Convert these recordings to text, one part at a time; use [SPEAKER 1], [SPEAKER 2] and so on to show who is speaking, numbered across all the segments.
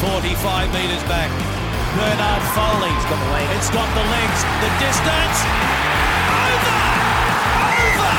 [SPEAKER 1] Forty-five metres back. Bernard Foley. It's got the legs. It's got the legs. The distance. Over. Over.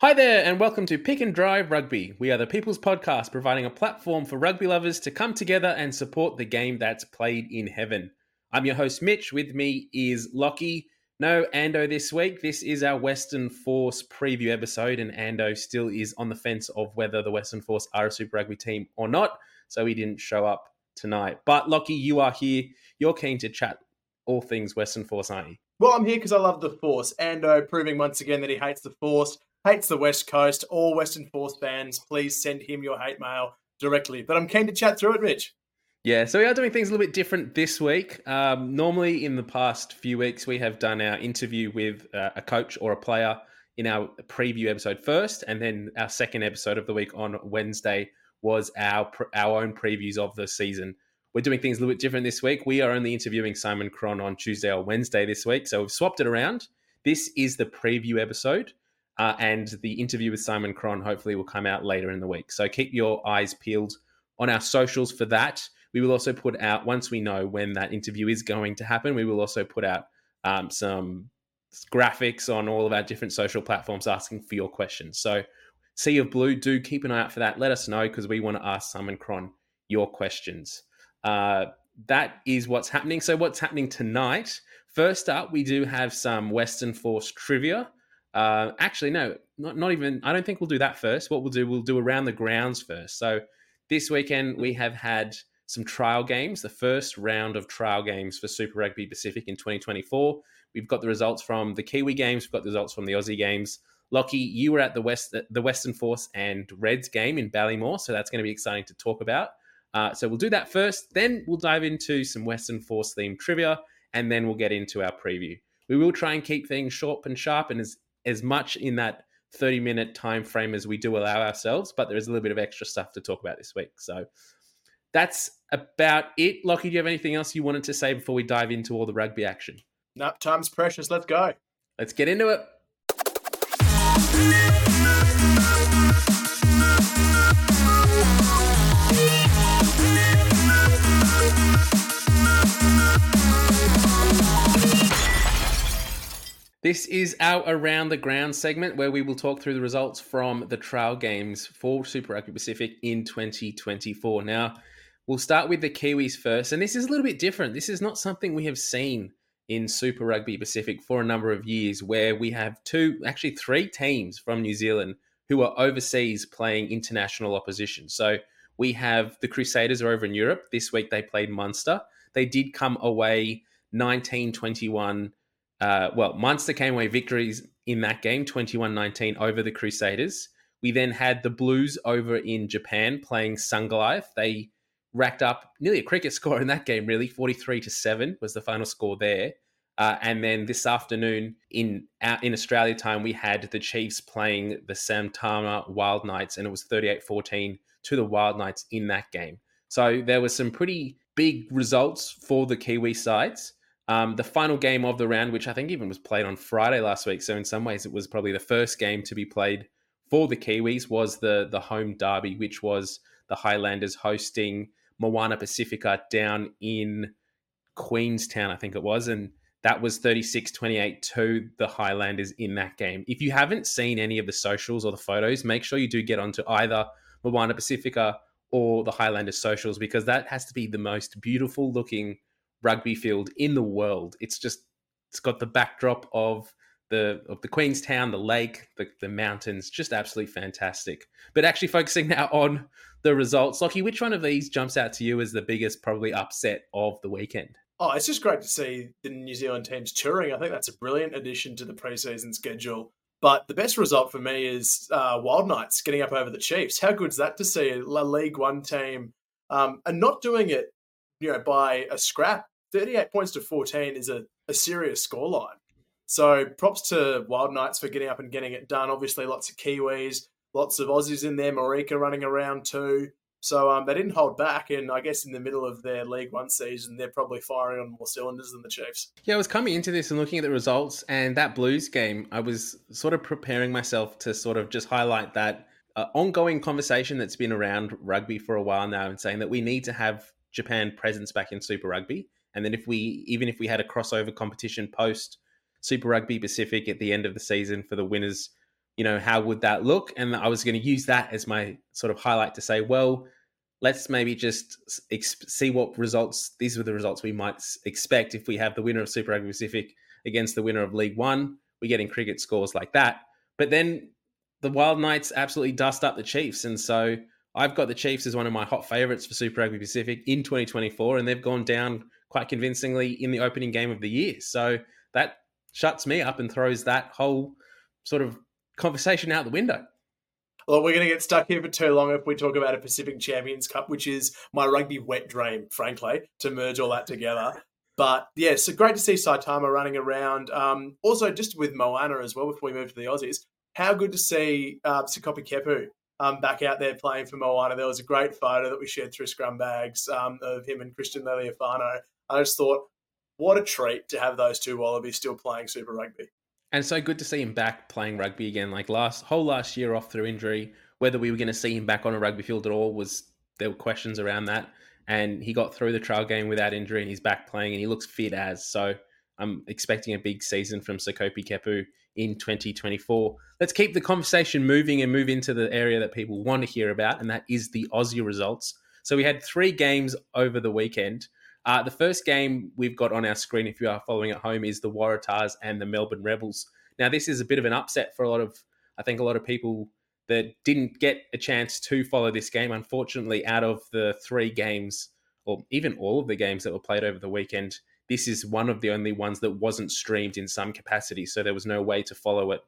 [SPEAKER 2] Hi there, and welcome to Pick and Drive Rugby. We are the People's Podcast, providing a platform for rugby lovers to come together and support the game that's played in heaven. I'm your host, Mitch. With me is Lachie. No Ando this week. This is our Western Force preview episode, and Ando still is on the fence of whether the Western Force are a Super Rugby team or not, so he didn't show up tonight. But Lachie, you are here. You're keen to chat all things Western Force, aren't you?
[SPEAKER 3] Well, I'm here because I love the Force. Ando proving once again that he hates the Force, hates the West Coast. All Western Force fans, please send him your hate mail directly. But I'm keen to chat through it, Mitch.
[SPEAKER 2] Yeah, so we are doing things a little bit different this week. Um, normally, in the past few weeks, we have done our interview with uh, a coach or a player in our preview episode first, and then our second episode of the week on Wednesday was our our own previews of the season. We're doing things a little bit different this week. We are only interviewing Simon Cron on Tuesday or Wednesday this week, so we've swapped it around. This is the preview episode, uh, and the interview with Simon Cron hopefully will come out later in the week. So keep your eyes peeled on our socials for that. We will also put out, once we know when that interview is going to happen, we will also put out um, some graphics on all of our different social platforms asking for your questions. So, Sea of Blue, do keep an eye out for that. Let us know because we want to ask Simon Cron your questions. Uh, that is what's happening. So, what's happening tonight? First up, we do have some Western Force trivia. Uh, actually, no, not, not even. I don't think we'll do that first. What we'll do, we'll do around the grounds first. So, this weekend we have had some trial games, the first round of trial games for Super Rugby Pacific in 2024. We've got the results from the Kiwi games, we've got the results from the Aussie games. Lachie, you were at the West, the Western Force and Reds game in Ballymore, so that's going to be exciting to talk about. Uh, so we'll do that first, then we'll dive into some Western Force themed trivia, and then we'll get into our preview. We will try and keep things short and sharp, and as as much in that 30 minute time frame as we do allow ourselves, but there is a little bit of extra stuff to talk about this week. So that's about it. Lachie, do you have anything else you wanted to say before we dive into all the rugby action?
[SPEAKER 3] No, time's precious. Let's go.
[SPEAKER 2] Let's get into it. This is our Around the Ground segment where we will talk through the results from the trial games for Super Rugby Pacific in 2024. Now, we'll start with the Kiwis first, and this is a little bit different. This is not something we have seen in Super Rugby Pacific for a number of years, where we have two, actually three teams from New Zealand who are overseas playing international opposition. So we have the Crusaders are over in Europe. This week they played Munster. They did come away 19 21 uh, well, Munster came away victories in that game, 21 19 over the Crusaders. We then had the Blues over in Japan playing Sungoliath. They racked up nearly a cricket score in that game, really. 43 to 7 was the final score there. Uh, and then this afternoon in in Australia time, we had the Chiefs playing the Saitama Wild Knights, and it was 38 14 to the Wild Knights in that game. So there were some pretty big results for the Kiwi sides. Um, the final game of the round, which I think even was played on Friday last week, so in some ways it was probably the first game to be played for the Kiwis, was the the home derby, which was the Highlanders hosting Moana Pacifica down in Queenstown, I think it was, and that was 36-28 to the Highlanders in that game. If you haven't seen any of the socials or the photos, make sure you do get onto either Moana Pacifica or the Highlanders socials because that has to be the most beautiful looking rugby field in the world. It's just it's got the backdrop of the of the Queenstown, the lake, the, the mountains, just absolutely fantastic. But actually focusing now on the results, Lachie, which one of these jumps out to you as the biggest probably upset of the weekend?
[SPEAKER 3] Oh, it's just great to see the New Zealand teams touring. I think that's a brilliant addition to the preseason schedule. But the best result for me is uh, Wild Knights getting up over the Chiefs. How good's that to see a League One team um, and not doing it, you know, by a scrap 38 points to 14 is a, a serious scoreline. So props to Wild Knights for getting up and getting it done. Obviously, lots of Kiwis, lots of Aussies in there. Marika running around too. So um, they didn't hold back, and I guess in the middle of their League One season, they're probably firing on more cylinders than the Chiefs.
[SPEAKER 2] Yeah, I was coming into this and looking at the results, and that Blues game, I was sort of preparing myself to sort of just highlight that uh, ongoing conversation that's been around rugby for a while now, and saying that we need to have Japan presence back in Super Rugby, and then if we, even if we had a crossover competition post Super Rugby Pacific at the end of the season for the winners you know, how would that look? And I was going to use that as my sort of highlight to say, well, let's maybe just ex- see what results. These were the results we might expect if we have the winner of Super Rugby Pacific against the winner of League One. We're getting cricket scores like that. But then the Wild Knights absolutely dust up the Chiefs, and so I've got the Chiefs as one of my hot favourites for Super Rugby Pacific in 2024, and they've gone down quite convincingly in the opening game of the year. So that shuts me up and throws that whole sort of conversation out the window.
[SPEAKER 3] Well, we're going to get stuck here for too long if we talk about a Pacific Champions Cup, which is my rugby wet dream, frankly, to merge all that together. But yeah, so great to see Saitama running around. Um, also, just with Moana as well, before we move to the Aussies, how good to see uh, Sekope Kepu um, back out there playing for Moana. There was a great photo that we shared through Scrum Bags um, of him and Christian Lealiifano. I just thought, what a treat to have those two Wallabies still playing Super Rugby.
[SPEAKER 2] And so good to see him back playing rugby again. Like last whole last year off through injury, whether we were going to see him back on a rugby field at all was there were questions around that. And he got through the trial game without injury, and he's back playing, and he looks fit as. So I'm expecting a big season from Sekope Kepu in 2024. Let's keep the conversation moving and move into the area that people want to hear about, and that is the Aussie results. So we had three games over the weekend. Uh, the first game we've got on our screen, if you are following at home, is the Waratahs and the Melbourne Rebels. Now, this is a bit of an upset for a lot of, I think, a lot of people that didn't get a chance to follow this game. Unfortunately, out of the three games, or even all of the games that were played over the weekend, this is one of the only ones that wasn't streamed in some capacity. So there was no way to follow it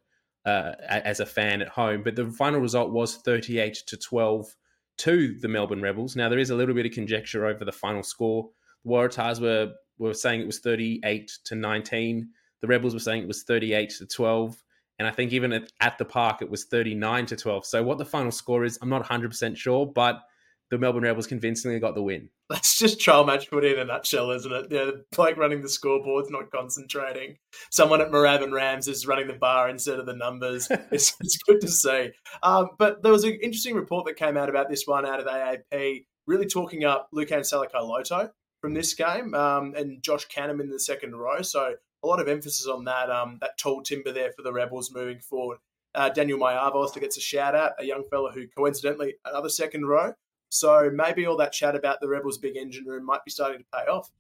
[SPEAKER 2] uh, as a fan at home. But the final result was 38 to 12 to the Melbourne Rebels. Now, there is a little bit of conjecture over the final score. The Waratahs were were saying it was 38 to 19. The Rebels were saying it was 38 to 12. And I think even at, at the park, it was 39 to 12. So what the final score is, I'm not 100% sure, but the Melbourne Rebels convincingly got the win.
[SPEAKER 3] That's just trial match footy in a nutshell, isn't it? Yeah, like running the scoreboard's not concentrating. Someone at Moorabbin Rams is running the bar instead of the numbers. it's, it's good to see. Um, but there was an interesting report that came out about this one out of AAP, really talking up Lukhan Salakaia-Loto from this game, um, and Josh Canham in the second row. So a lot of emphasis on that um, that tall timber there for the Rebels moving forward. Uh, Daniel Maiava also gets a shout out, a young fella who coincidentally another second row. So maybe all that chat about the Rebels' big engine room might be starting to pay off.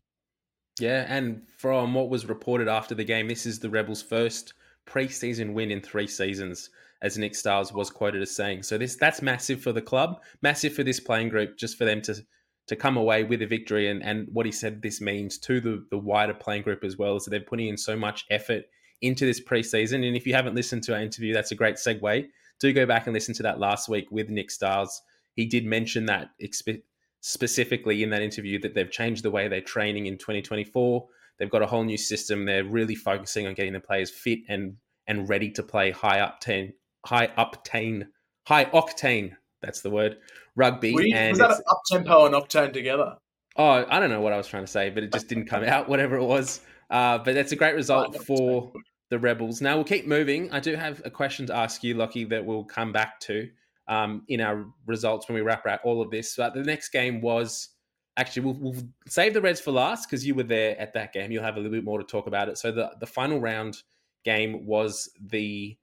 [SPEAKER 2] Yeah, and from what was reported after the game, this is the Rebels' first preseason win in three seasons, as Nick Stiles was quoted as saying. So this that's massive for the club, massive for this playing group, just for them to to come away with a victory. And, and what he said this means to the, the wider playing group as well is that they're putting in so much effort into this preseason. And if you haven't listened to our interview, that's a great segue. Do go back and listen to that last week with Nick Stiles. He did mention that specifically in that interview that they've changed the way they're training in 2024. They've got a whole new system. They're really focusing on getting the players fit and and ready to play high octane, high octane, high octane. That's the word rugby.
[SPEAKER 3] We,
[SPEAKER 2] and
[SPEAKER 3] was that up tempo and octane together?
[SPEAKER 2] Oh, I don't know what I was trying to say, but it just didn't come out, whatever it was. Uh, but that's a great result for the Rebels. Now we'll keep moving. I do have a question to ask you, Lachie, that we'll come back to um, in our results when we wrap up all of this. But the next game was actually we'll, we'll save the Reds for last because you were there at that game. You'll have a little bit more to talk about it. So the the final round game was the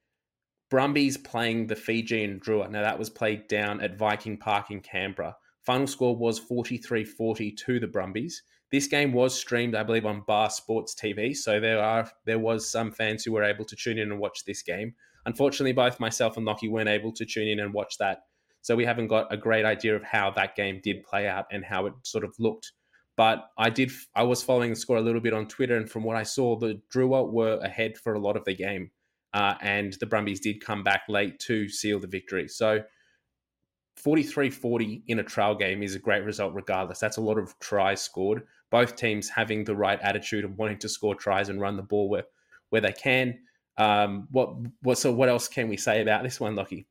[SPEAKER 2] Brumbies playing the Fijian Drua. Now, that was played down at Viking Park in Canberra. Final score was 43 40 to the Brumbies. This game was streamed, I believe, on Bar Sports TV. So there are there was some fans who were able to tune in and watch this game. Unfortunately, both myself and Lachie weren't able to tune in and watch that. So we haven't got a great idea of how that game did play out and how it sort of looked. But I did I was following the score a little bit on Twitter, and from what I saw, the Drua were ahead for a lot of the game uh, and the Brumbies did come back late to seal the victory. So 43 40 in a trial game is a great result, regardless. That's a lot of tries scored. Both teams having the right attitude and wanting to score tries and run the ball where, where they can. Um, what, what, so what else can we say about this one, Lachie?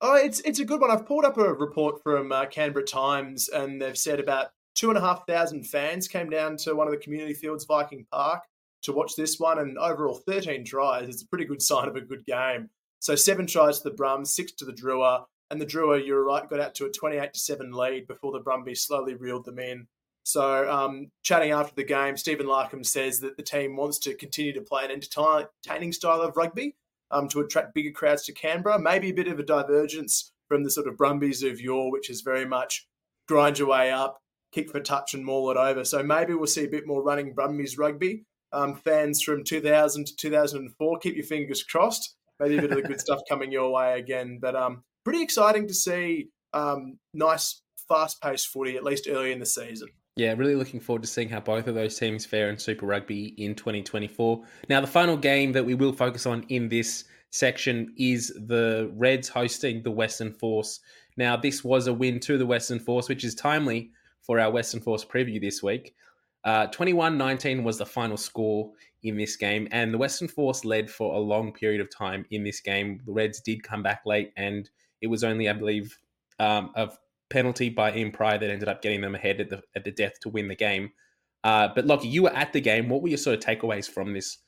[SPEAKER 3] Oh, it's it's a good one. I've pulled up a report from uh, Canberra Times, and they've said about two and a half thousand fans came down to one of the community fields, Viking Park, to watch this one, and overall 13 tries. is a pretty good sign of a good game. So seven tries to the Brums, six to the Drua, and the Drua, you're right, got out to a 28 to seven lead before the Brumbies slowly reeled them in. So, um, chatting after the game, Stephen Larkham says that the team wants to continue to play an entertaining style of rugby um, to attract bigger crowds to Canberra. Maybe a bit of a divergence from the sort of Brumbies of yore, which is very much grind your way up, kick for touch, and maul it over. So maybe we'll see a bit more running Brumbies rugby. Um, fans from 2000 to 2004, keep your fingers crossed. Maybe a bit of the good stuff coming your way again. But um, pretty exciting to see um, nice, fast paced footy, at least early in the season.
[SPEAKER 2] Yeah, really looking forward to seeing how both of those teams fare in Super Rugby in 2024. Now, the final game that we will focus on in this section is the Reds hosting the Western Force. Now, this was a win to the Western Force, which is timely for our Western Force preview this week. Uh, 21 19 was the final score in this game, and the Western Force led for a long period of time in this game. The Reds did come back late, and it was only, I believe, um, of penalty by Ian Prior that ended up getting them ahead at the at the death to win the game. Uh, but Lachie, you were at the game. What were your sort of takeaways from this?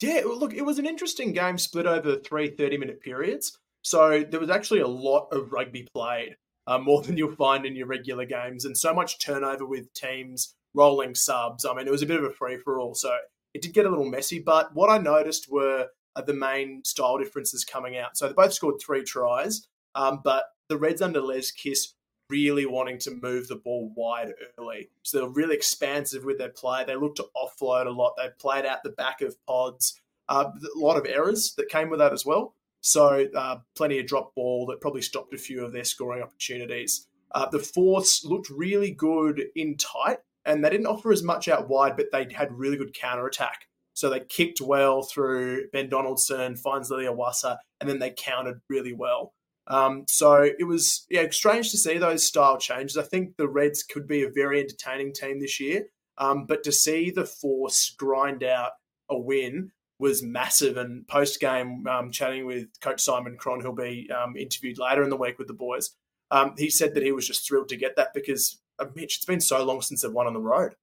[SPEAKER 3] Yeah, look, it was an interesting game split over three 30 minute periods. So there was actually a lot of rugby played, uh, more than you'll find in your regular games, and so much turnover with teams rolling subs. I mean, it was a bit of a free for all. So it did get a little messy. But what I noticed were uh, the main style differences coming out. So they both scored three tries, um, but the Reds under Les Kiss really wanting to move the ball wide early. So they're really expansive with their play. They look to offload a lot. They played out the back of pods. Uh, a lot of errors that came with that as well. So uh, plenty of drop ball that probably stopped a few of their scoring opportunities. Uh, the Force looked really good in tight, and they didn't offer as much out wide, but they had really good counter attack. So they kicked well through Ben Donaldson, Fines-Leleiwasa, and then they countered really well. Um, so it was yeah strange to see those style changes. I think the Reds could be a very entertaining team this year, um, but to see the Force grind out a win was massive. And post game, um, chatting with Coach Simon Cron, who'll be um, interviewed later in the week with the boys, um, he said that he was just thrilled to get that because Mitch, it's been so long since they've won on the road.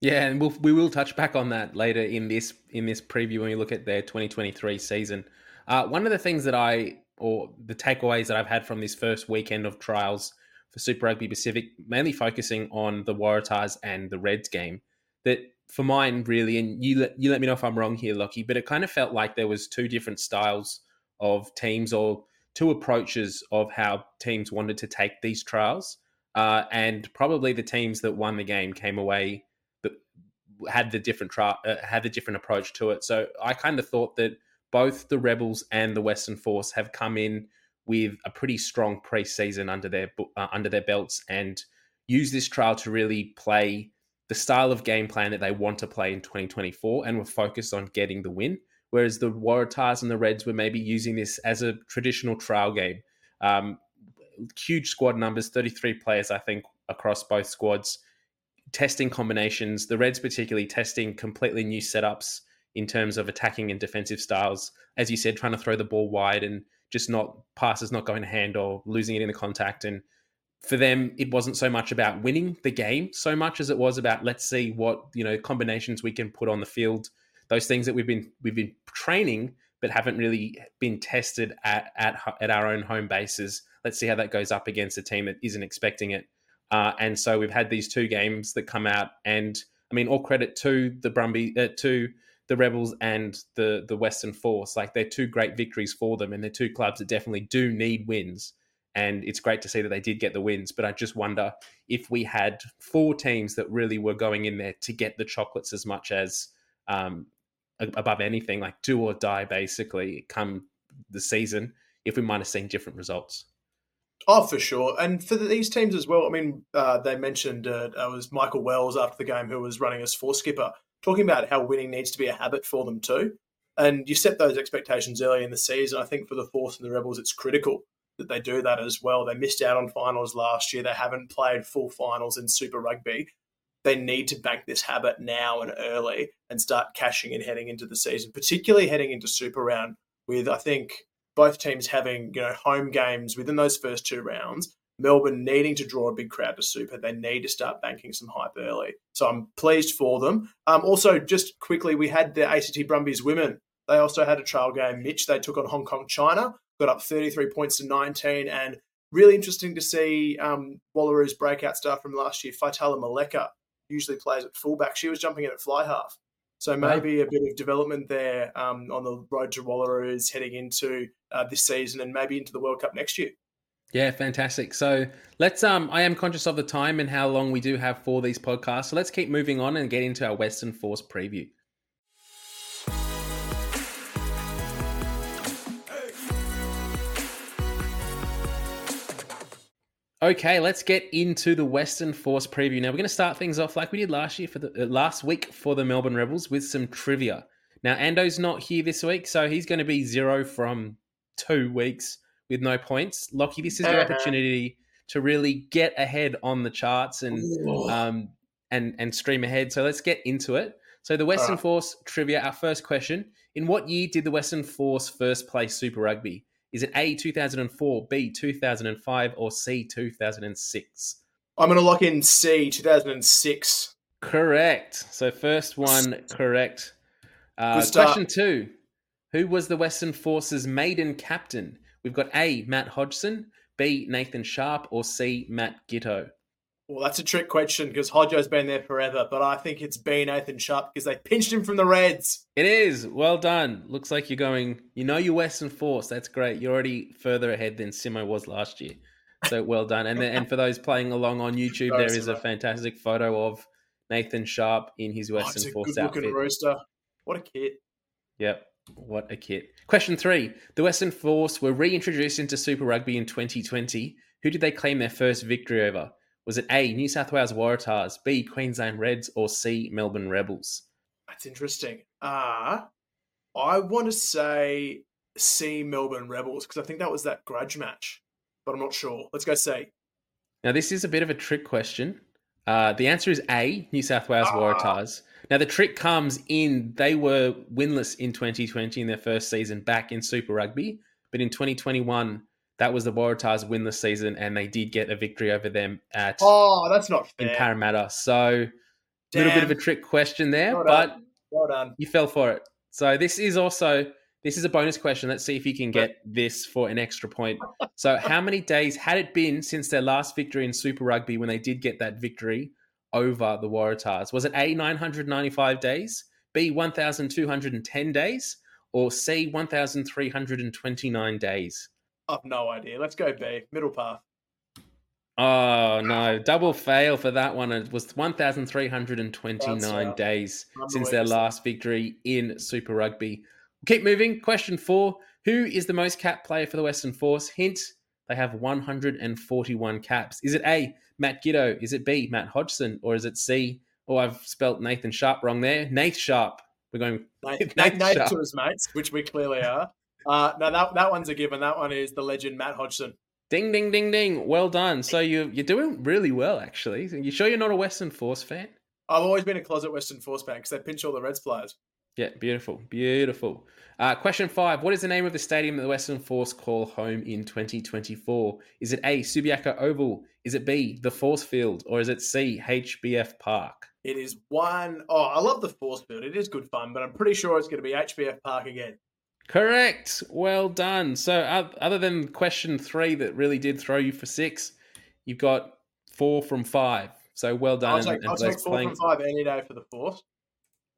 [SPEAKER 2] Yeah, and we'll, we will touch back on that later in this in this preview when we look at their 2023 season. Uh, one of the things that I or the takeaways that I've had from this first weekend of trials for Super Rugby Pacific, mainly focusing on the Waratahs and the Reds game, that for mine really, and you let you let me know if I'm wrong here, Lachie, but it kind of felt like there was two different styles of teams or two approaches of how teams wanted to take these trials, uh, and probably the teams that won the game came away that had the different trial uh, had the different approach to it. So I kind of thought that both the Rebels and the Western Force have come in with a pretty strong preseason under their uh, under their belts and use this trial to really play the style of game plan that they want to play in 2024 and were focused on getting the win. Whereas the Waratahs and the Reds were maybe using this as a traditional trial game. Um, huge squad numbers, 33 players, I think, across both squads, testing combinations. The Reds, particularly, testing completely new setups in terms of attacking and defensive styles. As you said, trying to throw the ball wide and just not passes not going to hand or losing it in the contact. And for them, it wasn't so much about winning the game so much as it was about let's see what you know combinations we can put on the field. Those things that we've been we've been training but haven't really been tested at at, at our own home bases. Let's see how that goes up against a team that isn't expecting it. Uh, and so we've had these two games that come out, and I mean, all credit to the Brumby uh, to the Rebels and the the Western Force. Like they're two great victories for them, and they're two clubs that definitely do need wins. And it's great to see that they did get the wins. But I just wonder if we had four teams that really were going in there to get the chocolates as much as um, above anything, like do or die, basically, come the season, if we might have seen different results.
[SPEAKER 3] Oh, for sure. And for these teams as well, I mean, uh, they mentioned uh, it was Michael Wells after the game who was running as force skipper talking about how winning needs to be a habit for them too. And you set those expectations early in the season. I think for the Force and the Rebels, it's critical that they do that as well. They missed out on finals last year. They haven't played full finals in Super Rugby. They need to bank this habit now and early and start cashing in heading into the season, particularly heading into Super Round with, I think, both teams having you know home games within those first two rounds. Melbourne needing to draw a big crowd to Super, they need to start banking some hype early. So I'm pleased for them. Um, also, just quickly, we had the ACT Brumbies women. They also had a trial game. Mitch, they took on Hong Kong China, got up 33 points to 19, and really interesting to see um, Wallaroos breakout star from last year, Faitala Moleka, usually plays at fullback. She was jumping in at fly half. So maybe a bit of development there um, on the road to Wallaroos heading into uh, this season and maybe into the World Cup next year.
[SPEAKER 2] Yeah, fantastic. So let's um I am conscious of the time and how long we do have for these podcasts. So let's keep moving on and get into our Western Force preview. Okay, let's get into the Western Force preview. Now we're going to start things off like we did last year for the uh, last week for the Melbourne Rebels with some trivia. Now Ando's not here this week, so he's going to be zero from two weeks with no points. Lachie, this is your uh-huh. opportunity to really get ahead on the charts and um, and and stream ahead. So let's get into it. So the Western right. Force trivia. Our first question: In what year did the Western Force first play Super Rugby? Is it A two thousand and four, B two thousand and five, or C two thousand and six?
[SPEAKER 3] I'm going to lock in C two thousand and six.
[SPEAKER 2] Correct. So first one correct. Uh, question two: Who was the Western Force's maiden captain? We've got A, Matt Hodgson, B, Nathan Sharpe, or C, Matt Giteau.
[SPEAKER 3] Well, that's a trick question because Hodjo's been there forever, but I think it's been Nathan Sharpe because they pinched him from the Reds.
[SPEAKER 2] It is. Well done. Looks like you're going, you know, your Western Force. That's great. You're already further ahead than Simo was last year. So well done. And and for those playing along on YouTube, there is a fantastic photo of Nathan Sharpe in his Western oh, Force outfit.
[SPEAKER 3] Rooster. What a kit.
[SPEAKER 2] Yep. What a kit. Question three. The Western Force were reintroduced into Super Rugby in 2020. Who did they claim their first victory over? Was it A, New South Wales Waratahs, B, Queensland Reds, or C, Melbourne Rebels?
[SPEAKER 3] That's interesting. Uh, I want to say C, Melbourne Rebels, because I think that was that grudge match, but I'm not sure. Let's go C.
[SPEAKER 2] Now, this is a bit of a trick question. Uh, the answer is A, New South Wales ah. Waratahs. Now the trick comes in they were winless in 2020 in their first season back in Super Rugby, but in 2021 that was the Waratahs win winless season, and they did get a victory over them at
[SPEAKER 3] oh that's not fair.
[SPEAKER 2] in Parramatta. So a little bit of a trick question there,
[SPEAKER 3] well
[SPEAKER 2] but
[SPEAKER 3] well done.
[SPEAKER 2] you fell for it. So this is also this is a bonus question. Let's see if you can get this for an extra point. So, how many days had it been since their last victory in Super Rugby when they did get that victory over the Waratahs? Was it A, 995 days, B, 1,210 days, or C, 1,329 days?
[SPEAKER 3] I've no idea. Let's go B, middle path.
[SPEAKER 2] Oh no, double fail for that one. It was 1,329 days since their last victory in Super Rugby. Keep moving. Question four Who is the most cap player for the Western Force? Hint they have 141 caps. Is it A, Matt Giteau? Is it B, Matt Hodgson? Or is it C? Oh, I've spelt Nathan Sharpe wrong there. Nath Sharpe. We're going
[SPEAKER 3] Nath, Nath, Nath to his mates, which we clearly are. Uh, no, that that one's a given. That one is the legend Matt Hodgson.
[SPEAKER 2] Ding, ding, ding, ding. Well done. So you you're doing really well, actually. You sure you're not a Western Force fan?
[SPEAKER 3] I've always been a closet Western Force fan because they pinch all the Reds players.
[SPEAKER 2] Yeah, beautiful, beautiful. Uh, question five: What is the name of the stadium that the Western Force call home in 2024? Is it A. Subiaco Oval? Is it B. the Force Field? Or is it C. HBF Park?
[SPEAKER 3] It is one oh I love the Force Field. It is good fun, but I'm pretty sure it's going to be HBF Park again.
[SPEAKER 2] Correct. Well done. So, other than question three that really did throw you for six, you've got four from five. So, well done.
[SPEAKER 3] I'll take, and, I'll take four playing... from five any day for the Force.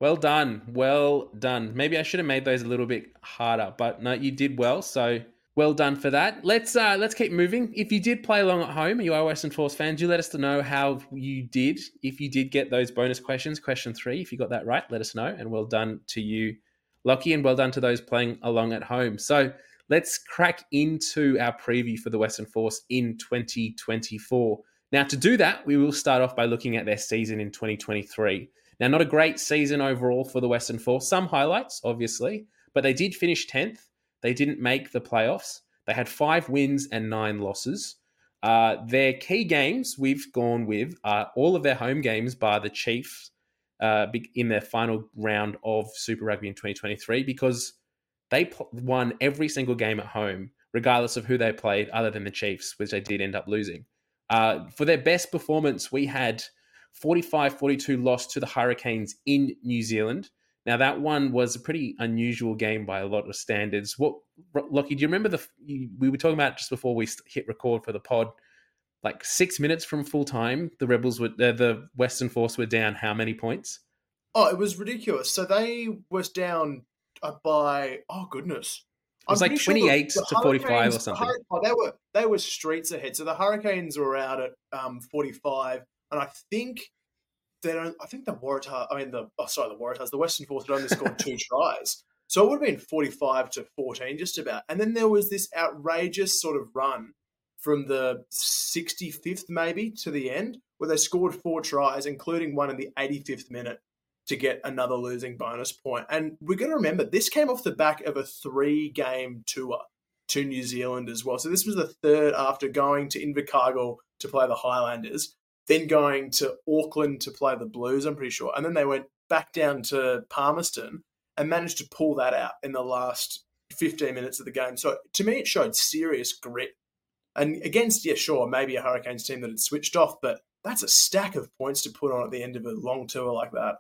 [SPEAKER 2] Well done. Well done. Maybe I should have made those a little bit harder, but no, you did well. So well done for that. Let's uh let's keep moving. If you did play along at home you are Western Force fans, do let us know how you did. If you did get those bonus questions, question three, if you got that right, let us know. And well done to you, Lachie, and well done to those playing along at home. So let's crack into our preview for the Western Force in 2024. Now, to do that, we will start off by looking at their season in 2023. Now, not a great season overall for the Western Force. Some highlights, obviously, but they did finish 10th. They didn't make the playoffs. They had five wins and nine losses. Uh, their key games we've gone with are all of their home games by the Chiefs uh, in their final round of Super Rugby in 2023 because they won every single game at home, regardless of who they played, other than the Chiefs, which they did end up losing. Uh, for their best performance, we had 45 42 loss to the Hurricanes in New Zealand. Now, that one was a pretty unusual game by a lot of standards. What, Lachie, do you remember the we were talking about just before we hit record for the pod? Like six minutes from full time, the Rebels were uh, the Western Force were down how many points?
[SPEAKER 3] Oh, it was ridiculous. So they was down uh, by oh goodness,
[SPEAKER 2] it was I'm like twenty eight sure to forty five or something.
[SPEAKER 3] Oh, they were they were streets ahead. So the Hurricanes were out at um, forty five, and I think they don't. I think the Waratahs. I mean the oh sorry the Waratahs. The Western Force had only scored two tries, so it would have been forty five to fourteen just about. And then there was this outrageous sort of run from the sixty fifth maybe to the end where they scored four tries, including one in the eighty fifth minute to get another losing bonus point. And we're going to remember this came off the back of a three game tour to New Zealand as well. So this was the third after going to Invercargill to play the Highlanders, then going to Auckland to play the Blues, I'm pretty sure. And then they went back down to Palmerston and managed to pull that out in the last 15 minutes of the game. So to me, it showed serious grit. And against, yeah, sure, maybe a Hurricanes team that had switched off, but that's a stack of points to put on at the end of a long tour like that.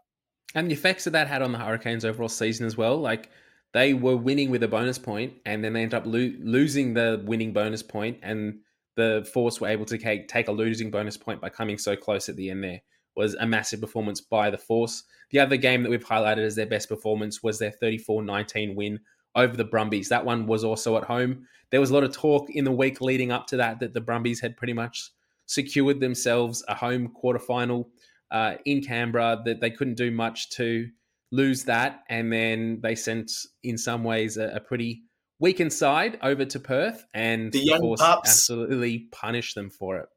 [SPEAKER 2] And the effects that that had on the Hurricanes overall season as well. Like they were winning with a bonus point, and then they ended up lo- losing the winning bonus point, and the Force were able to take, take a losing bonus point by coming so close at the end. There was a massive performance by the Force. The other game that we've highlighted as their best performance was their 34-19 win over the Brumbies. That one was also at home. There was a lot of talk in the week leading up to that that the Brumbies had pretty much secured themselves a home quarterfinal uh, in Canberra that they couldn't do much to lose that. And then they sent, in some ways, a, a pretty weakened side over to Perth and
[SPEAKER 3] the young pups
[SPEAKER 2] absolutely punished them for it.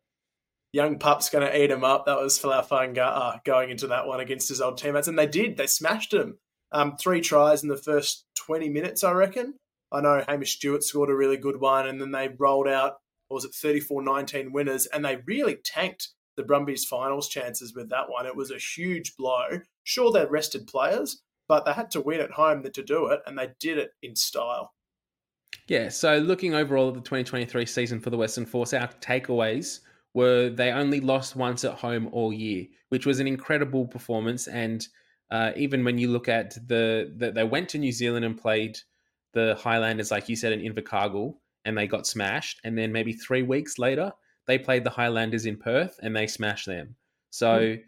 [SPEAKER 3] Young pup's going to eat him up. That was Fainga'a uh, going into that one against his old teammates, and they did. They smashed him. Um, three tries in the first 20 minutes, I reckon. I know Hamish Stewart scored a really good one, and then they rolled out, was it 34 19 winners, and they really tanked the Brumbies finals chances with that one. It was a huge blow. Sure, they rested players, but they had to win at home to do it, and they did it in style.
[SPEAKER 2] Yeah, so looking overall at the 2023 season for the Western Force, our takeaways were they only lost once at home all year, which was an incredible performance. And uh, even when you look at the, the, they went to New Zealand and played the Highlanders, like you said, in Invercargill, and they got smashed. And then maybe three weeks later, they played the Highlanders in Perth and they smashed them. So mm.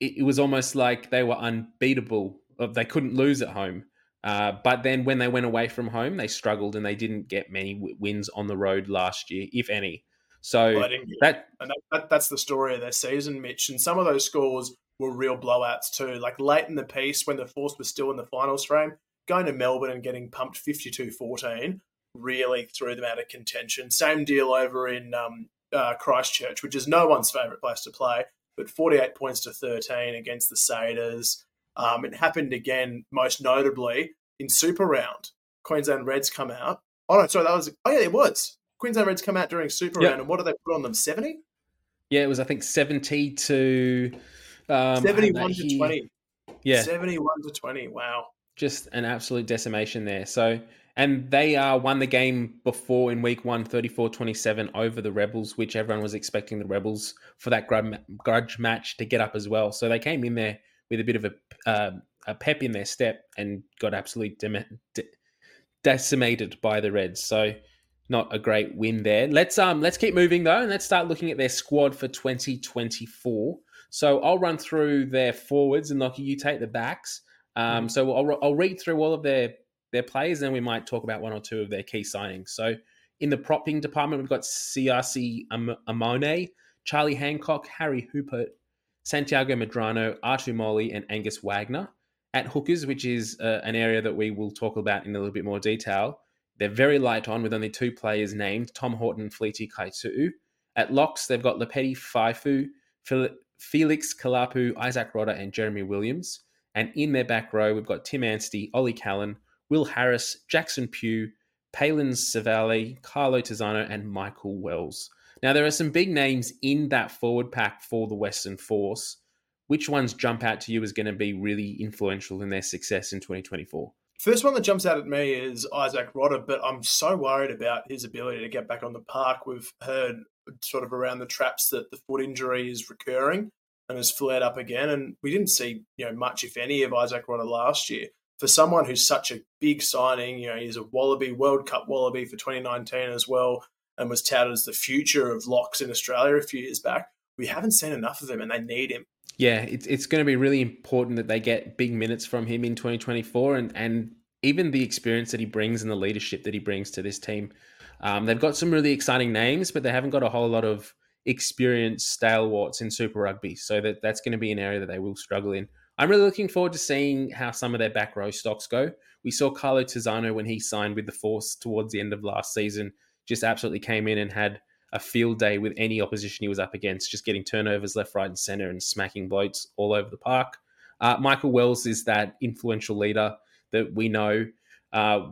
[SPEAKER 2] it, it, was almost like they were unbeatable. They couldn't lose at home. Uh, but then when they went away from home, they struggled and they didn't get many w- wins on the road last year, if any. So well, that,
[SPEAKER 3] and that, that, that's the story of their season, Mitch. And some of those scores were real blowouts too. Like late in the piece, when the Force was still in the finals frame, going to Melbourne and getting pumped 52 14 really threw them out of contention. Same deal over in um, uh, Christchurch, which is no one's favourite place to play, but 48 points to 13 against the Saders. Um, it happened again, most notably in Super Round. Queensland Reds come out. Oh no, sorry, that was oh yeah, it was. Queensland Reds come out during Super yep. Round, and what did they put on them? 70?
[SPEAKER 2] Yeah, it was I think 70 to um,
[SPEAKER 3] 71 to 20.
[SPEAKER 2] Yeah,
[SPEAKER 3] 71 to 20. Wow,
[SPEAKER 2] just an absolute decimation there. So and they uh, won the game before in week one, 34-27 over the Rebels, which everyone was expecting the Rebels for that grudge match to get up as well. So they came in there with a bit of a, uh, a pep in their step and got absolutely de- decimated by the Reds. So not a great win there. Let's um let's keep moving though, and let's start looking at their squad for 2024. So I'll run through their forwards, and Lachie, you take the backs. Um, mm. so I'll, I'll read through all of their their players, then we might talk about one or two of their key signings. So in the propping department, we've got Siasi Amone, Charlie Hancock, Harry Hoopert, Santiago Medrano, Atu Moli, and Angus Wagner. At hookers, which is uh, an area that we will talk about in a little bit more detail, they're very light on with only two players named Tom Horton, Feleti Kaitu'u. At locks, they've got Lepeti Faifu, Felix Kalapu, Izack Rodda, and Jeremy Williams. And in their back row, we've got Tim Anstey, Ollie Callan, Will Harris, Jackson Pugh, Palin Savali, Carlo Tizzano, and Michael Wells. Now, there are some big names in that forward pack for the Western Force. Which ones jump out to you as going to be really influential in their success in 2024?
[SPEAKER 3] First one that jumps out at me is Isaac Rodda, but I'm so worried about his ability to get back on the park. We've heard sort of around the traps that the foot injury is recurring and has flared up again. And we didn't see you know much, if any, of Izack Rodda last year. For someone who's such a big signing, you know, he's a Wallaby World Cup Wallaby for 2019 as well, and was touted as the future of locks in Australia a few years back. We haven't seen enough of him, and they need him
[SPEAKER 2] yeah, it's it's going to be really important that they get big minutes from him in 2024, and and even the experience that he brings and the leadership that he brings to this team. Um, they've got some really exciting names, but they haven't got a whole lot of experienced stalwarts in Super Rugby, so that that's going to be an area that they will struggle in. I'm really looking forward to seeing how some of their back row stocks go. We saw Carlo Tizzano when he signed with the Force towards the end of last season, just absolutely came in and had a field day with any opposition he was up against, just getting turnovers left, right, and center and smacking blokes all over the park. Uh, Michael Wells is that influential leader that we know. Uh,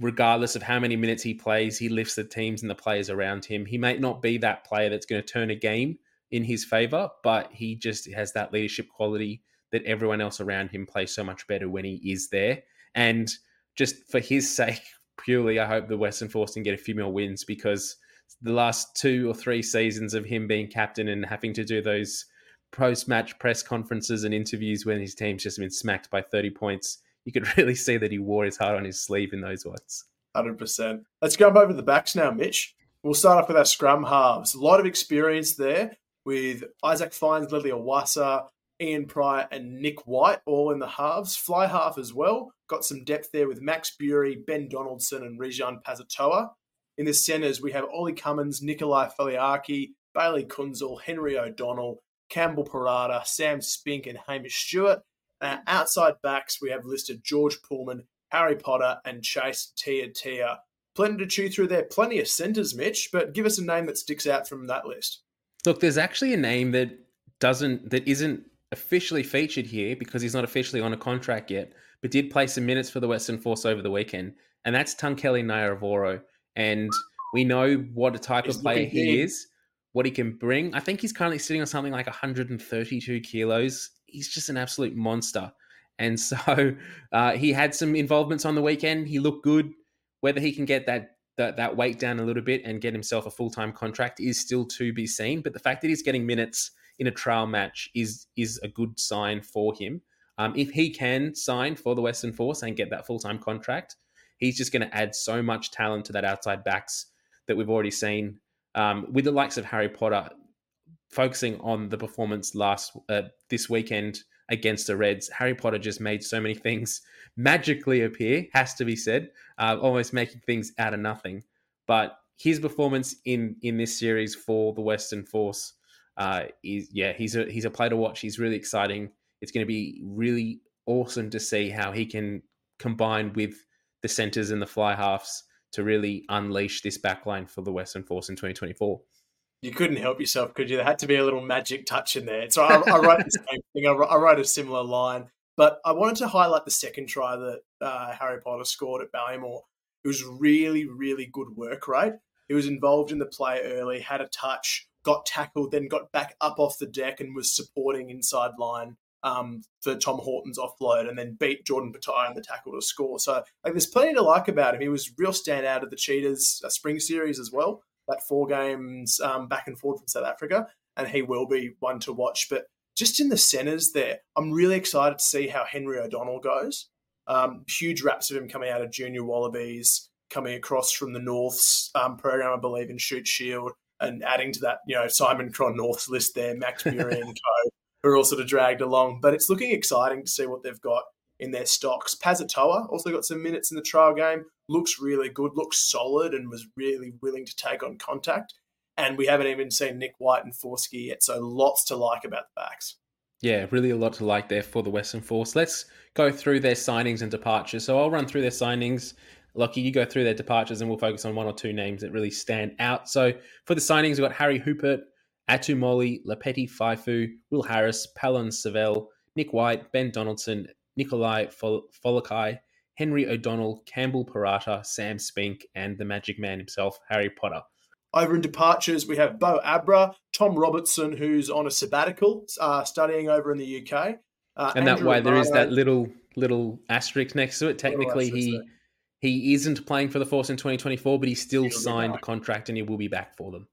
[SPEAKER 2] regardless of how many minutes he plays, he lifts the teams and the players around him. He may not be that player that's going to turn a game in his favor, but he just has that leadership quality that everyone else around him plays so much better when he is there. And just for his sake, purely, I hope the Western Force can get a few more wins because the last two or three seasons of him being captain and having to do those post match press conferences and interviews when his team's just been smacked by 30 points, you could really see that he wore his heart on his sleeve in those ones.
[SPEAKER 3] 100%. Let's jump over the backs now, Mitch. We'll start off with our scrum halves. A lot of experience there with Isaac Fines, Leleiwasa, Ian Prior, and Nick White all in the halves. Fly half as well. Got some depth there with Max Burey, Ben Donaldson, and Reesjan Pasitoa. In the centres, we have Ollie Cummins, Nikolai Foliaki, Bailey Kuenzle, Henry O'Donnell, Campbell Parata, Sam Spink, and Hamish Stewart. And outside backs, we have listed George Poolman, Harry Potter, and Chase Tia Tia. Plenty to chew through there. Plenty of centres, Mitch, but give us a name that sticks out from that list.
[SPEAKER 2] Look, there's actually a name that doesn't that isn't officially featured here because he's not officially on a contract yet, but did play some minutes for the Western Force over the weekend, and that's Taqele Naiyaravoro and we know what a type he's of player he is, what he can bring. I think he's currently sitting on something like 132 kilos. He's just an absolute monster. And so uh, he had some involvements on the weekend. He looked good. Whether he can get that, that that weight down a little bit and get himself a full time contract is still to be seen. But the fact that he's getting minutes in a trial match is is a good sign for him. Um, if he can sign for the Western Force and get that full time contract, he's just going to add so much talent to that outside backs that we've already seen um, with the likes of Harry Potter focusing on the performance last uh, this weekend against the Reds. Harry Potter just made so many things magically appear, has to be said, uh, almost making things out of nothing. But his performance in in this series for the Western Force uh, is yeah, he's a he's a player to watch. He's really exciting. It's going to be really awesome to see how he can combine with the centers and the fly halves to really unleash this backline for the Western Force in 2024.
[SPEAKER 3] You couldn't help yourself, could you? There had to be a little magic touch in there. So I, I wrote the same thing. I, I wrote a similar line, but I wanted to highlight the second try that uh, Harry Potter scored at Ballymore. It was really, really good work rate. He was involved in the play early, had a touch, got tackled, then got back up off the deck and was supporting inside line um, for Tom Horton's offload and then beat Jordan Petaia in the tackle to score. So like, there's plenty to like about him. He was real standout of the Cheetahs uh, spring series as well. That four games um, back and forth from South Africa, and he will be one to watch. But just in the centres there, I'm really excited to see how Henry O'Donnell goes. Um, huge raps of him coming out of junior Wallabies, coming across from the North's um, program, I believe, in Shute Shield, and adding to that, you know, Simon Cron North's list there, Max Burey and co who are all sort of dragged along. But it's looking exciting to see what they've got in their stocks. Pasitoa also got some minutes in the trial game. Looks really good, looks solid, and was really willing to take on contact. And we haven't even seen Nick White and Forsky yet, so lots to like about the backs.
[SPEAKER 2] Yeah, really a lot to like there for the Western Force. Let's go through their signings and departures. So I'll run through their signings. Lachie, you go through their departures, and we'll focus on one or two names that really stand out. So for the signings, we've got Harry Hoopert, Atu Moli, Lepeti Faifu, Will Harris, Palon Savell, Nick White, Ben Donaldson, Nikolai Foliaki, Henry O'Donnell, Campbell Parata, Sam Spink, and the Magic Man himself, Harry Potter.
[SPEAKER 3] Over in departures, we have Bo Abra, Tom Robertson, who's on a sabbatical, uh, studying over in the UK.
[SPEAKER 2] Uh, and Andrew that way, there is that little little asterisk next to it. Technically, he he isn't playing for the Force in 2024, but he still He'll signed a contract and he will be back for them.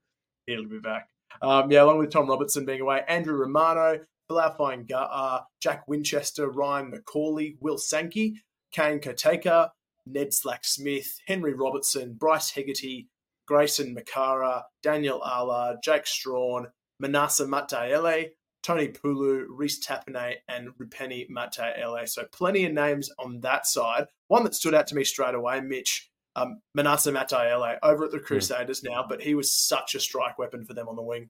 [SPEAKER 3] He'll be back. Um, yeah, along with Tom Robertson being away, Andrew Romano, Bilal uh, Jack Winchester, Ryan McCauley, Will Sankey, Kane Koteka, Ned Slack Smith, Henry Robertson, Bryce Hegarty, Grayson Makara, Daniel Allard, Jake Strawn, Manasa Mataele, Tony Pulu, Reese Tapine, and Rupeni Mataele. So plenty of names on that side. One that stood out to me straight away, Mitch, um, Manasa Mataele, over at the hmm. Crusaders mm. now, but he was such a strike weapon for them on the wing.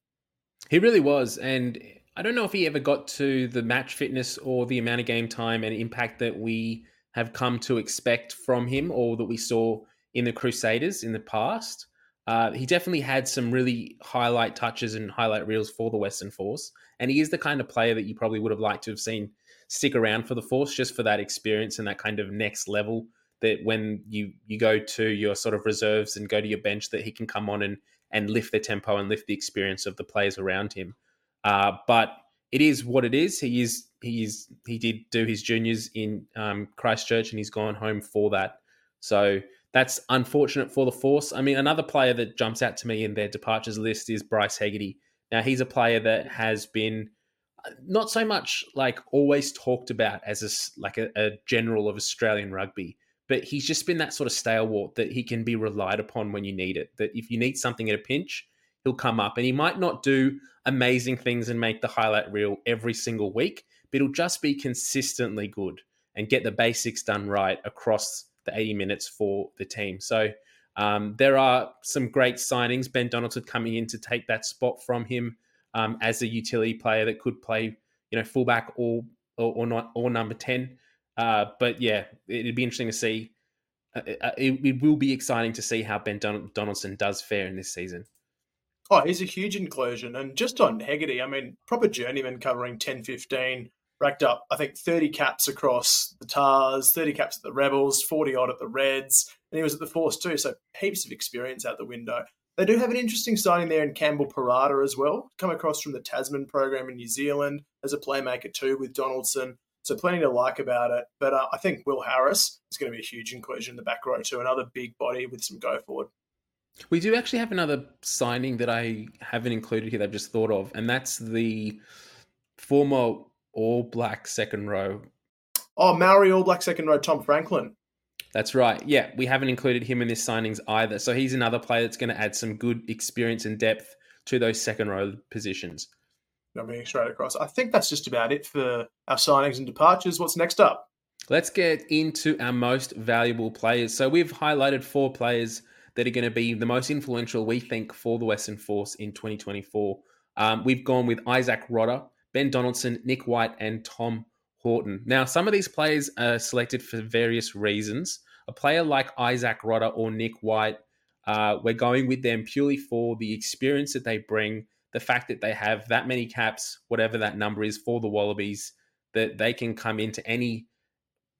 [SPEAKER 2] He really was. And I don't know if he ever got to the match fitness or the amount of game time and impact that we have come to expect from him or that we saw in the Crusaders in the past. Uh, he definitely had some really highlight touches and highlight reels for the Western Force, and he is the kind of player that you probably would have liked to have seen stick around for the Force just for that experience and that kind of next level. That when you you go to your sort of reserves and go to your bench, that he can come on and and lift the tempo and lift the experience of the players around him. Uh, but it is what it is. He is he is he did do his juniors in um, Christchurch and he's gone home for that. So that's unfortunate for the Force. I mean, another player that jumps out to me in their departures list is Bryce Hegarty. Now, he's a player that has been uh, not so much like always talked about as a, like a, a general of Australian rugby, but he's just been that sort of stalwart that he can be relied upon when you need it. That if you need something at a pinch, he'll come up and he might not do amazing things and make the highlight reel every single week, but he'll just be consistently good and get the basics done right across the 80 minutes for the team. So um, there are some great signings. Ben Donaldson coming in to take that spot from him um, as a utility player that could play, you know, fullback or or, or not or number 10. Uh, but yeah, it'd be interesting to see. Uh, uh it, it, will be exciting to see how Ben Don- Donaldson does fare in this season.
[SPEAKER 3] Oh, he's a huge inclusion. And just on Hegarty, I mean, proper journeyman covering 10 15 racked up, I think, 30 caps across the Tahs, 30 caps at the Rebels, 40 odd at the Reds, and he was at the Force too. So heaps of experience out the window. They do have an interesting signing there in Campbell Parata as well, come across from the Tasman program in New Zealand as a playmaker too with Donaldson. So plenty to like about it. But uh, I think Will Harris is going to be a huge inclusion in the back row too, another big body with some go forward.
[SPEAKER 2] We do actually have another signing that I haven't included here that I've just thought of, and that's the former all black second row.
[SPEAKER 3] Oh, Maori all black second row, Tom Franklin.
[SPEAKER 2] That's right. Yeah, we haven't included him in this signings either. So he's another player that's going to add some good experience and depth to those second row positions.
[SPEAKER 3] Jumping straight across. I think that's just about it for our signings and departures. What's next up?
[SPEAKER 2] Let's get into our most valuable players. So we've highlighted four players that are going to be the most influential, we think, for the Western Force in 2024. Um, we've gone with Izack Rodda, Ben Donaldson, Nick White, and Tom Horton. Now, some of these players are selected for various reasons. A player like Izack Rodda or Nick White, uh, we're going with them purely for the experience that they bring, the fact that they have that many caps, whatever that number is for the Wallabies, that they can come into any,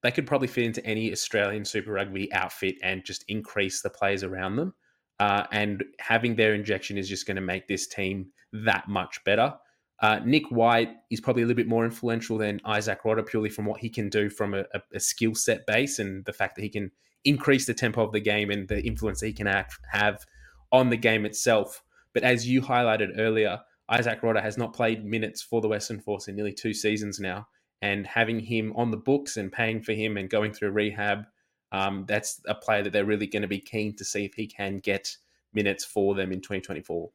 [SPEAKER 2] they could probably fit into any Australian Super Rugby outfit and just increase the players around them. Uh, and having their injection is just going to make this team that much better. Uh, Nick White is probably a little bit more influential than Izack Rodda purely from what he can do from a, a, a skill set base and the fact that he can increase the tempo of the game and the influence that he can have, have on the game itself. But as you highlighted earlier, Izack Rodda has not played minutes for the Western Force in nearly two seasons now. And having him on the books and paying for him and going through rehab, um, that's a player that they're really going to be keen to see if he can get minutes for them in 2024.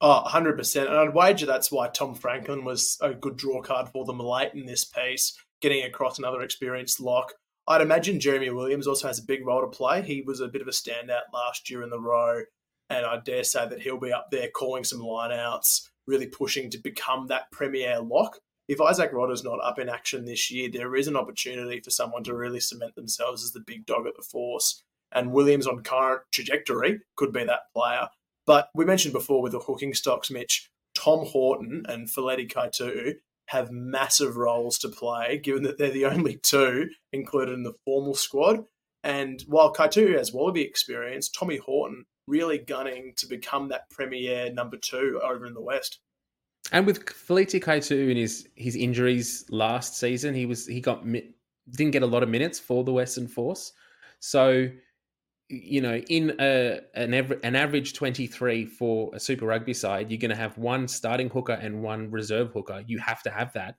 [SPEAKER 3] Oh, 100%. And I'd wager that's why Tom Franklin was a good draw card for them late in this piece, getting across another experienced lock. I'd imagine Jeremy Williams also has a big role to play. He was a bit of a standout last year in the row, and I dare say that he'll be up there calling some lineouts, really pushing to become that premier lock. If Izack Rodda's not up in action this year, there is an opportunity for someone to really cement themselves as the big dog at the force. And Williams, on current trajectory, could be that player. But we mentioned before with the hooking stocks, Mitch, Tom Horton and Feleti Kaitu'u have massive roles to play, given that they're the only two included in the formal squad. And while Kaitu'u has Wallaby experience, Tommy Horton really gunning to become that premier number two over in the West.
[SPEAKER 2] And with Feleti Kaitu'u in his his injuries last season, he was he got didn't get a lot of minutes for the Western Force. So, you know, in a, an an average twenty three for a Super Rugby side, you're going to have one starting hooker and one reserve hooker. You have to have that.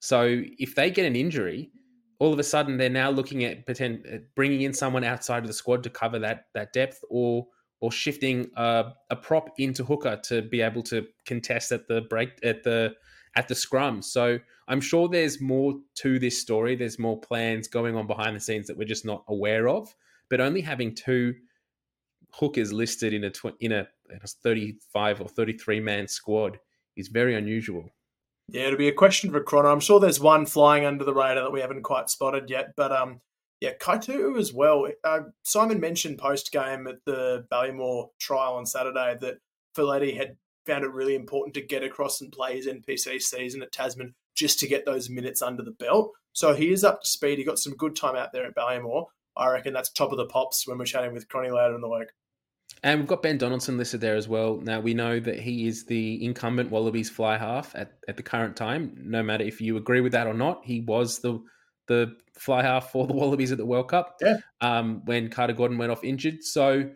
[SPEAKER 2] So if they get an injury, all of a sudden they're now looking at pretend, bringing in someone outside of the squad to cover that that depth, or or shifting a, a prop into hooker to be able to contest at the break at the at the scrum. So I'm sure there's more to this story. There's more plans going on behind the scenes that we're just not aware of. But only having two hookers listed in a tw- in a, in a 35 or 33 man squad is very unusual.
[SPEAKER 3] Yeah, it'll be a question for Croner. I'm sure there's one flying under the radar that we haven't quite spotted yet, but um, yeah, Kaitu'u as well. Uh, Simon mentioned post game at the Ballymore trial on Saturday that Feleti had found it really important to get across and play his NPC season at Tasman just to get those minutes under the belt. So he is up to speed. He got some good time out there at Ballymore. I reckon that's top of the pops when we're chatting with Cronny later in the week.
[SPEAKER 2] And we've got Ben Donaldson listed there as well. Now we know that he is the incumbent Wallabies fly half at, at the current time. No matter if you agree with that or not, he was the the fly half for the Wallabies at the World Cup.
[SPEAKER 3] Yeah.
[SPEAKER 2] Um, when Carter Gordon went off injured, so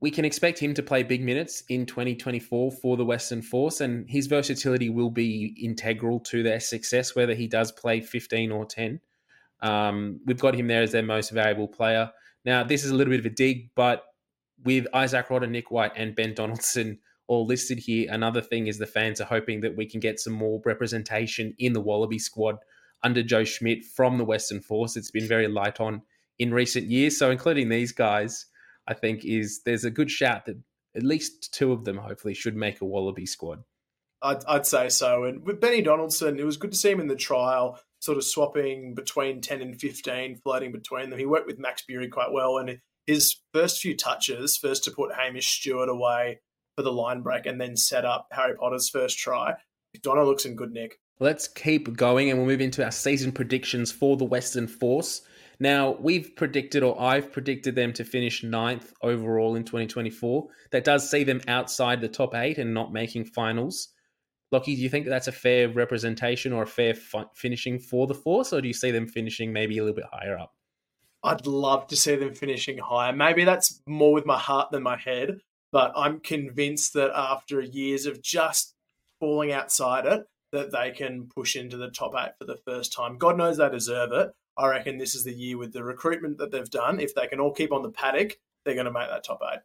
[SPEAKER 2] we can expect him to play big minutes in 2024 for the Western Force, and his versatility will be integral to their success, whether he does play 15 or 10. Um, we've got him there as their most valuable player. Now, this is a little bit of a dig, but with Izack Rodda, Nick White, and Ben Donaldson all listed here, another thing is the fans are hoping that we can get some more representation in the Wallaby squad under Joe Schmidt from the Western Force. It's been very light on in recent years. So, including these guys, I think is there's a good shout that at least two of them hopefully should make a Wallaby squad.
[SPEAKER 3] I'd, I'd say so. And with Benny Donaldson, it was good to see him in the trial, sort of swapping between 10 and 15, floating between them. He worked with Max Burey quite well. And his first few touches, first to put Hamish Stewart away for the line break and then set up Harry Potter's first try. Donald looks in good nick.
[SPEAKER 2] Let's keep going and we'll move into our season predictions for the Western Force. Now, we've predicted, or I've predicted them to finish ninth overall in 2024. That does see them outside the top eight and not making finals. Lachie, do you think that's a fair representation or a fair fi- finishing for the Force, or do you see them finishing maybe a little bit higher up?
[SPEAKER 3] I'd love to see them finishing higher. Maybe that's more with my heart than my head, but I'm convinced that after years of just falling outside it, that they can push into the top eight for the first time. God knows they deserve it. I reckon this is the year with the recruitment that they've done. If they can all keep on the paddock, they're going to make that top eight.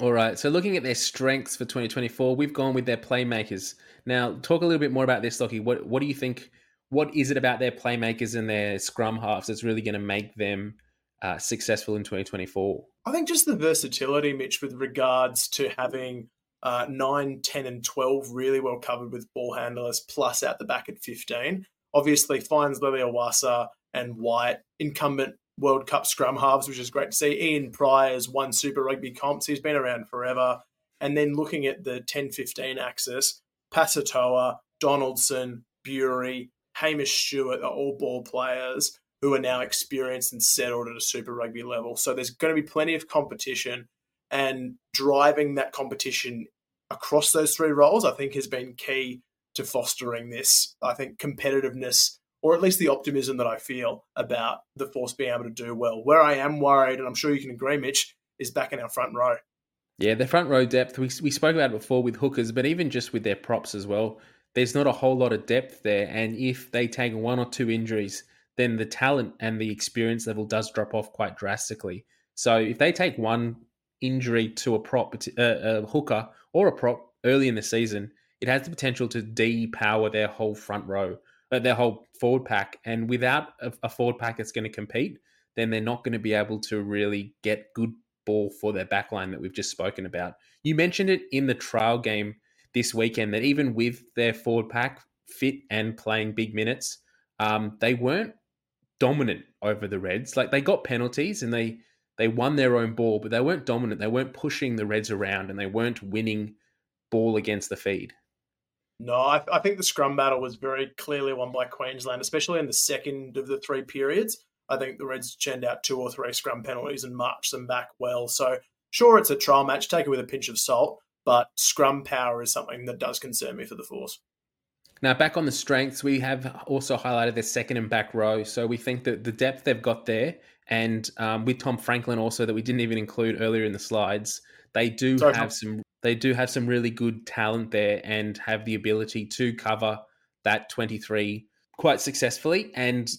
[SPEAKER 2] All right. So looking at their strengths for 2024, we've gone with their playmakers. Now, talk a little bit more about this, Lachie. What what do you think? What is it about their playmakers and their scrum halves that's really going to make them uh, successful in 2024?
[SPEAKER 3] I think just the versatility, Mitch, with regards to having uh, 9, 10, and 12 really well covered with ball handlers, plus out the back at 15. Obviously, Fines-Leleiwasa and White, incumbent World Cup scrum halves, which is great to see. Ian Prior's won Super Rugby comps. He's been around forever. And then looking at the 10 15 axis, Pasitoa, Donaldson, Burey, Hamish Stewart are all ball players who are now experienced and settled at a Super Rugby level. So there's going to be plenty of competition. And driving that competition across those three roles, I think, has been key to fostering this. I think competitiveness or at least the optimism that I feel about the Force being able to do well. Where I am worried, and I'm sure you can agree, Mitch, is back in our front row.
[SPEAKER 2] Yeah, the front row depth, we, we spoke about it before with hookers, but even just with their props as well, there's not a whole lot of depth there. And if they take one or two injuries, then the talent and the experience level does drop off quite drastically. So if they take one injury to a prop, uh, a hooker or a prop early in the season, it has the potential to depower their whole front row uh, their whole forward pack. And without a, a forward pack that's going to compete, then they're not going to be able to really get good ball for their backline that we've just spoken about. You mentioned it in the trial game this weekend that even with their forward pack fit and playing big minutes, um, they weren't dominant over the Reds. Like they got penalties and they they won their own ball, but they weren't dominant. They weren't pushing the Reds around and they weren't winning ball against the feed.
[SPEAKER 3] No, I, I, think the scrum battle was very clearly won by Queensland, especially in the second of the three periods. I think the Reds churned out two or three scrum penalties and marched them back well. So, sure, it's a trial match. Take it with a pinch of salt. but scrum power is something that does concern me for the Force.
[SPEAKER 2] Now, back on the strengths, we have also highlighted their second and back row. So we think that the depth they've got there, and um, with Tom Franklin also that we didn't even include earlier in the slides, they do Sorry, have Tom. some. They do have some really good talent there, and have the ability to cover that twenty three quite successfully. And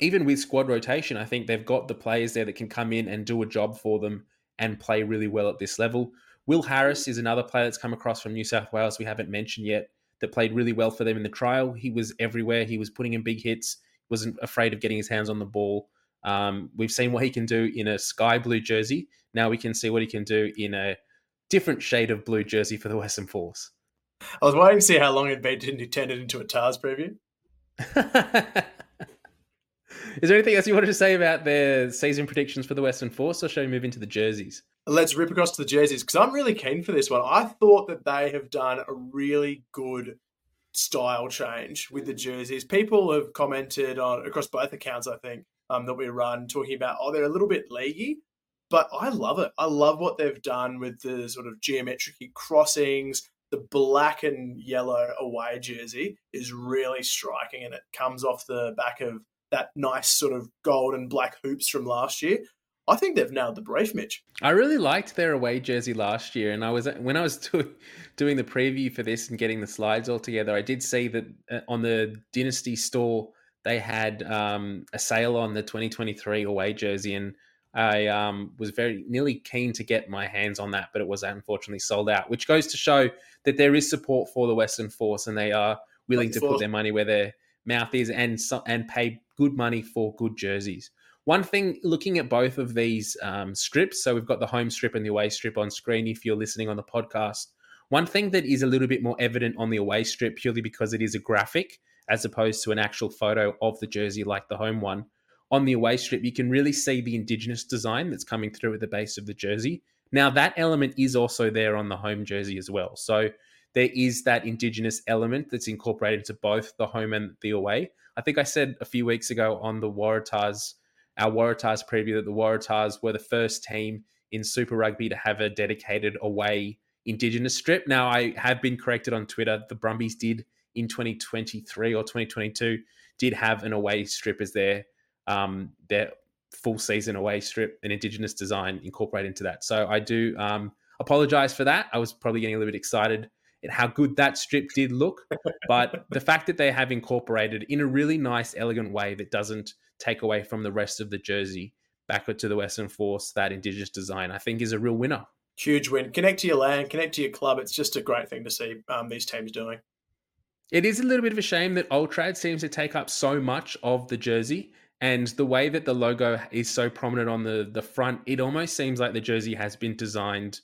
[SPEAKER 2] even with squad rotation, I think they've got the players there that can come in and do a job for them and play really well at this level. Will Harris is another player that's come across from New South Wales we haven't mentioned yet that played really well for them in the trial. He was everywhere. He was putting in big hits. wasn't afraid of getting his hands on the ball. Um, we've seen what he can do in a sky blue jersey. Now we can see what he can do in a different shade of blue jersey for the Western Force.
[SPEAKER 3] I was waiting to see how long it'd be to turn it into a Tahs preview.
[SPEAKER 2] Is there anything else you wanted to say about their season predictions for the Western Force, or shall we move into the jerseys?
[SPEAKER 3] Let's rip across to the jerseys because I'm really keen for this one. I thought that they have done a really good style change with the jerseys. People have commented on across both accounts, I think, um, that we run, talking about oh they're a little bit leggy, but I love it. I love what they've done with the sort of geometric crossings. The black and yellow away jersey is really striking, and it comes off the back of that nice sort of gold and black hoops from last year. I think they've nailed the brief, Mitch.
[SPEAKER 2] I really liked their away jersey last year, and I was when I was do, doing the preview for this and getting the slides all together. I did see that uh, on the Dynasty store they had um, a sale on the 2023 away jersey, and I um, was very nearly keen to get my hands on that, but it was unfortunately sold out. Which goes to show that there is support for the Western Force, and they are willing to put their money where their mouth is, and and pay good money for good jerseys. One thing, looking at both of these um, strips, so we've got the home strip and the away strip on screen if you're listening on the podcast. One thing that is a little bit more evident on the away strip, purely because it is a graphic as opposed to an actual photo of the jersey like the home one. On the away strip, you can really see the indigenous design that's coming through at the base of the jersey. Now, that element is also there on the home jersey as well. So there is that indigenous element that's incorporated into both the home and the away. I think I said a few weeks ago on the Waratahs, our Waratahs preview, that the Waratahs were the first team in Super Rugby to have a dedicated away Indigenous strip. Now, I have been corrected on Twitter. The Brumbies did in 2023 or 2022 did have an away strip as their um, their full season away strip, an Indigenous design incorporated into that. So I do um, apologize for that. I was probably getting a little bit excited at how good that strip did look. But the fact that they have incorporated in a really nice, elegant way that doesn't take away from the rest of the jersey backward to the Western Force, that Indigenous design, I think is a real winner.
[SPEAKER 3] Huge win. Connect to your land, connect to your club. It's just a great thing to see um, these teams doing.
[SPEAKER 2] It is a little bit of a shame that Ultrad seems to take up so much of the jersey. And the way that the logo is so prominent on the, the front, it almost seems like the jersey has been designed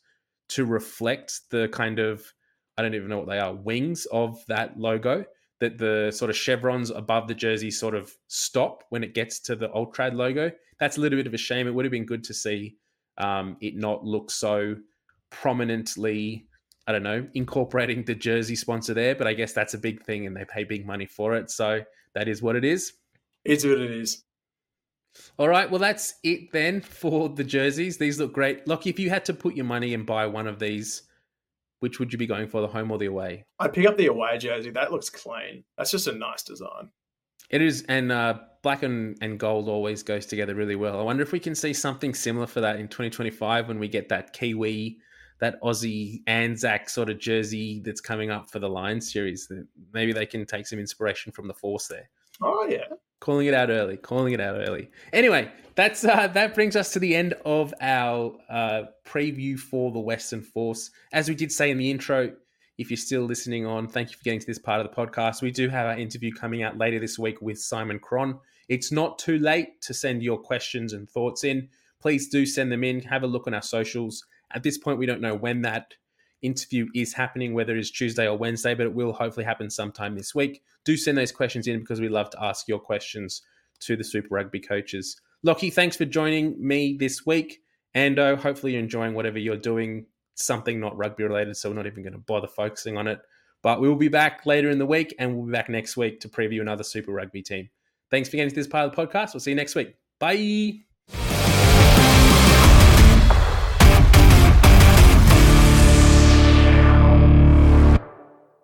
[SPEAKER 2] to reflect the kind of I don't even know what they are, wings of that logo that the sort of chevrons above the jersey sort of stop when it gets to the Ultrad logo. That's a little bit of a shame. It would have been good to see um, it not look so prominently, I don't know, incorporating the jersey sponsor there. But I guess that's a big thing and they pay big money for it. So that is what it is.
[SPEAKER 3] It's what it is.
[SPEAKER 2] All right, well that's it then for the jerseys. These look great. Look, if you had to put your money and buy one of these which would you be going for, the home or the away?
[SPEAKER 3] I'd pick up the away jersey. That looks clean. That's just a nice design.
[SPEAKER 2] It is, and uh, black and, and gold always goes together really well. I wonder if we can see something similar for that in 2025 when we get that Kiwi, that Aussie Anzac sort of jersey that's coming up for the Lions series. Maybe they can take some inspiration from the Force there.
[SPEAKER 3] Oh yeah,
[SPEAKER 2] calling it out early, calling it out early. Anyway, that's uh, that brings us to the end of our uh, preview for the Western Force. As we did say in the intro, if you're still listening on, thank you for getting to this part of the podcast. We do have our interview coming out later this week with Simon Cron. It's not too late to send your questions and thoughts in. Please do send them in. Have a look on our socials. At this point, we don't know when that interview is happening, whether it's Tuesday or Wednesday, but it will hopefully happen sometime this week. Do send those questions in because we love to ask your questions to the Super Rugby coaches. Lachie, thanks for joining me this week. And uh, hopefully you're enjoying whatever you're doing, something not rugby related. So we're not even going to bother focusing on it. But we will be back later in the week and we'll be back next week to preview another Super Rugby team. Thanks for getting to this part of the podcast. We'll see you next week. Bye.